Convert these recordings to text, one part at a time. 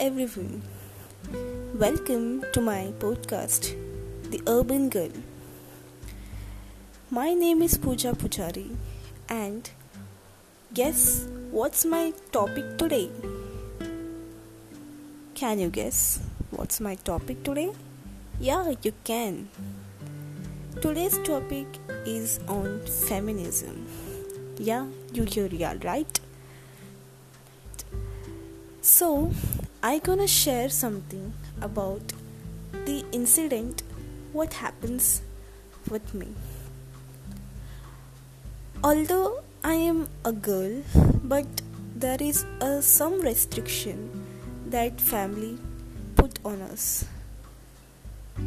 everyone. Welcome to my podcast, The Urban Girl. My name is Pooja Pujari, and guess what's my topic today? Can you guess what's my topic today? Yeah, you can. Today's topic is on feminism. Yeah, you hear yeah, right? So, I gonna share something about the incident what happens with me. Although I am a girl, but there is a, some restriction that family put on us.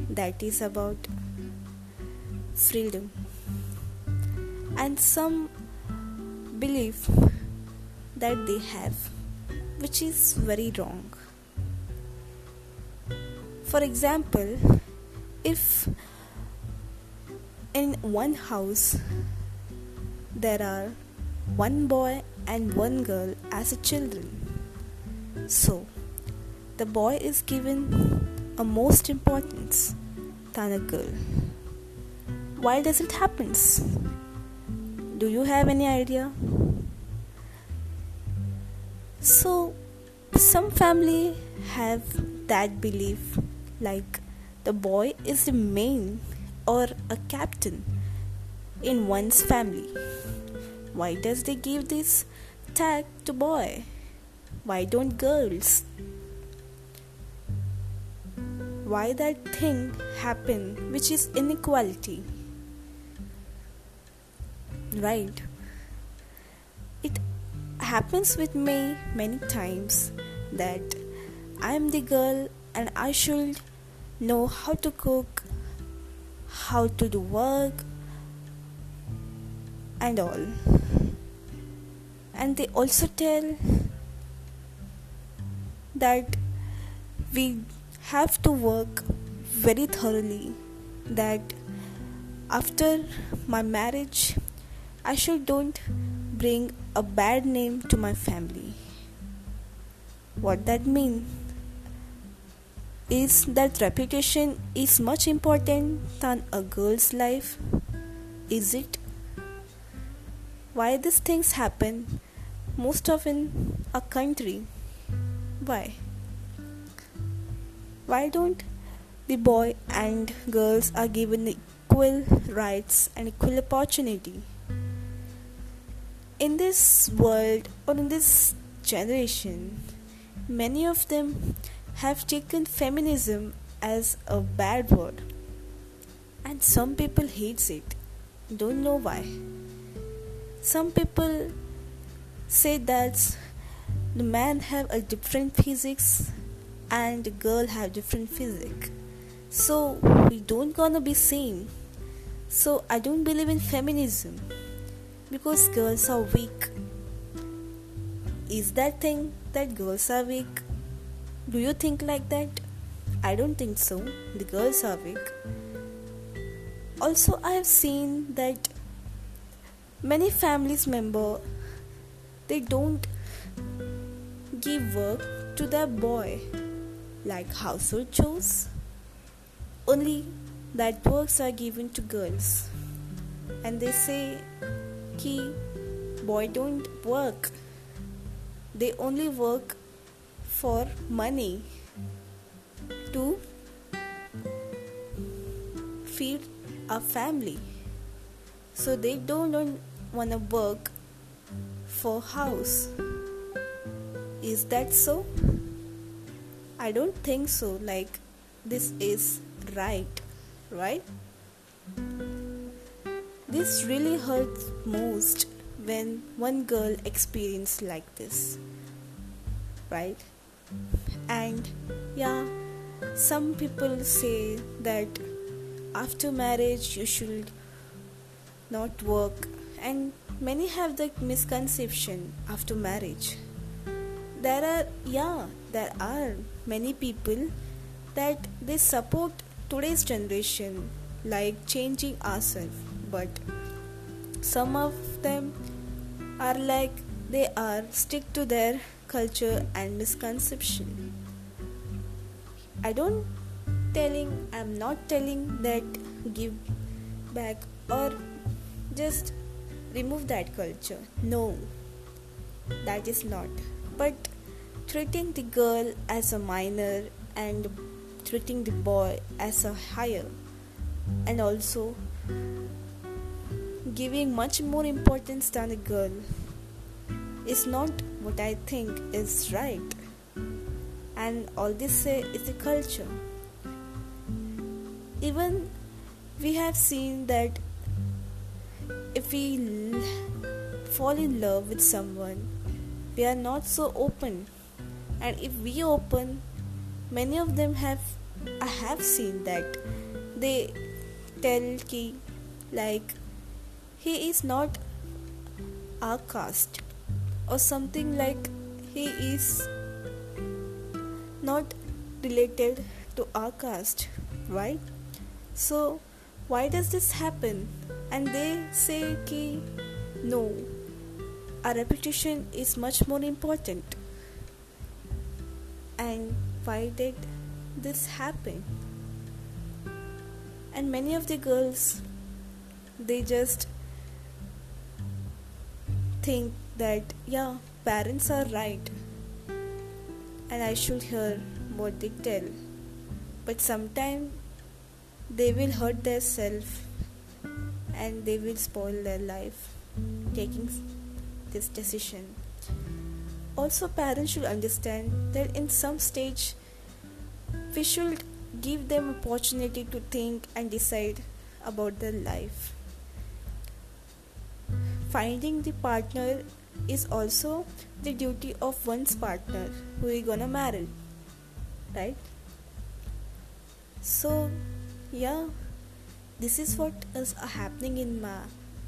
That is about freedom and some belief that they have which is very wrong. For example, if in one house there are one boy and one girl as a children, so the boy is given a most importance than a girl. Why does it happens? Do you have any idea? So, some family have that belief like the boy is the main or a captain in one's family. Why does they give this tag to boy? Why don't girls? Why that thing happen which is inequality? Right It happens with me many times that I am the girl and I should know how to cook, how to do work, and all. And they also tell that we have to work very thoroughly, that after my marriage, I should don't bring a bad name to my family. What that mean is that reputation is much important than a girl's life. Is it? Why these things happen most often a country? Why? Why don't the boy and girls are given equal rights and equal opportunity? in this world or in this generation, many of them have taken feminism as a bad word, and some people hates it. Don't know why. Some people say that the man have a different physics and the girl have different physics so we don't gonna be same so i don't believe in feminism because girls are weak. Is that thing that girls are weak? Do you think like that? I don't think so. The girls are weak. Also, I have seen that many families member they don't give work to their boy like household chores only that works are given to girls and they say कि boy don't work they only work for money to feed a family. So they don't want to work for house. Is that so? I don't think so. Like this is right right? This really hurts most when one girl experiences like this, right? And yeah, some people say that after marriage you should not work, and many have the misconception after marriage. There are, yeah, there are many people that they support today's generation like changing ourselves but some of them are like they are stick to their culture and misconception I don't telling I'm not telling that give back or just remove that culture. No, that is not. But treating the girl as a minor and treating the boy as a higher and also giving much more importance than a girl is not what I think is right. And all this say is a culture. Even we have seen that if we fall in love with someone, we are not so open. And if we open, many of them have I have seen that they tell ki like he is not our caste or something like he is not related to our caste right so why does this happen? And they say ki no our reputation is much more important. And why did this happen? And many of the girls they just think that yeah parents are right. And i should hear what they tell. But sometimes they will hurt their self and they will spoil their life taking this decision. Also parents should understand that in some stage we should give them opportunity to think and decide about their life. Finding the partner is also the duty of one's partner who you're gonna marry right? So yeah this is what is happening in my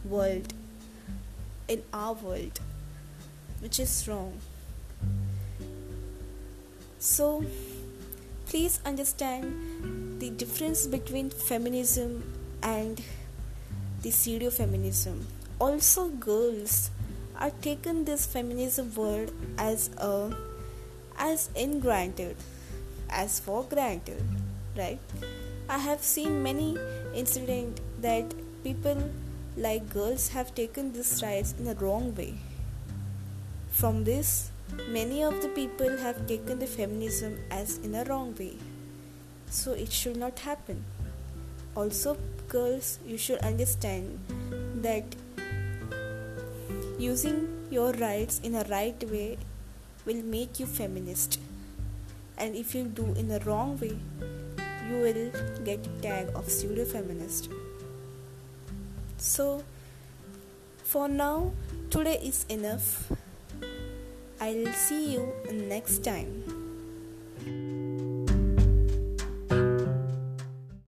world in our world which is wrong. So please understand the difference between feminism and the pseudo feminism also girls are taken this feminism word as a as in granted as for granted right? I have seen many incident that people like girls have taken this rights in a wrong way. From this many of the people have taken the feminism as in a wrong way. So it should not happen. Also girls you should understand that Using your rights in a right way will make you feminist. And if you do in the wrong way, you will get tag of pseudo feminist. So for now, today is enough. I'll see you next time.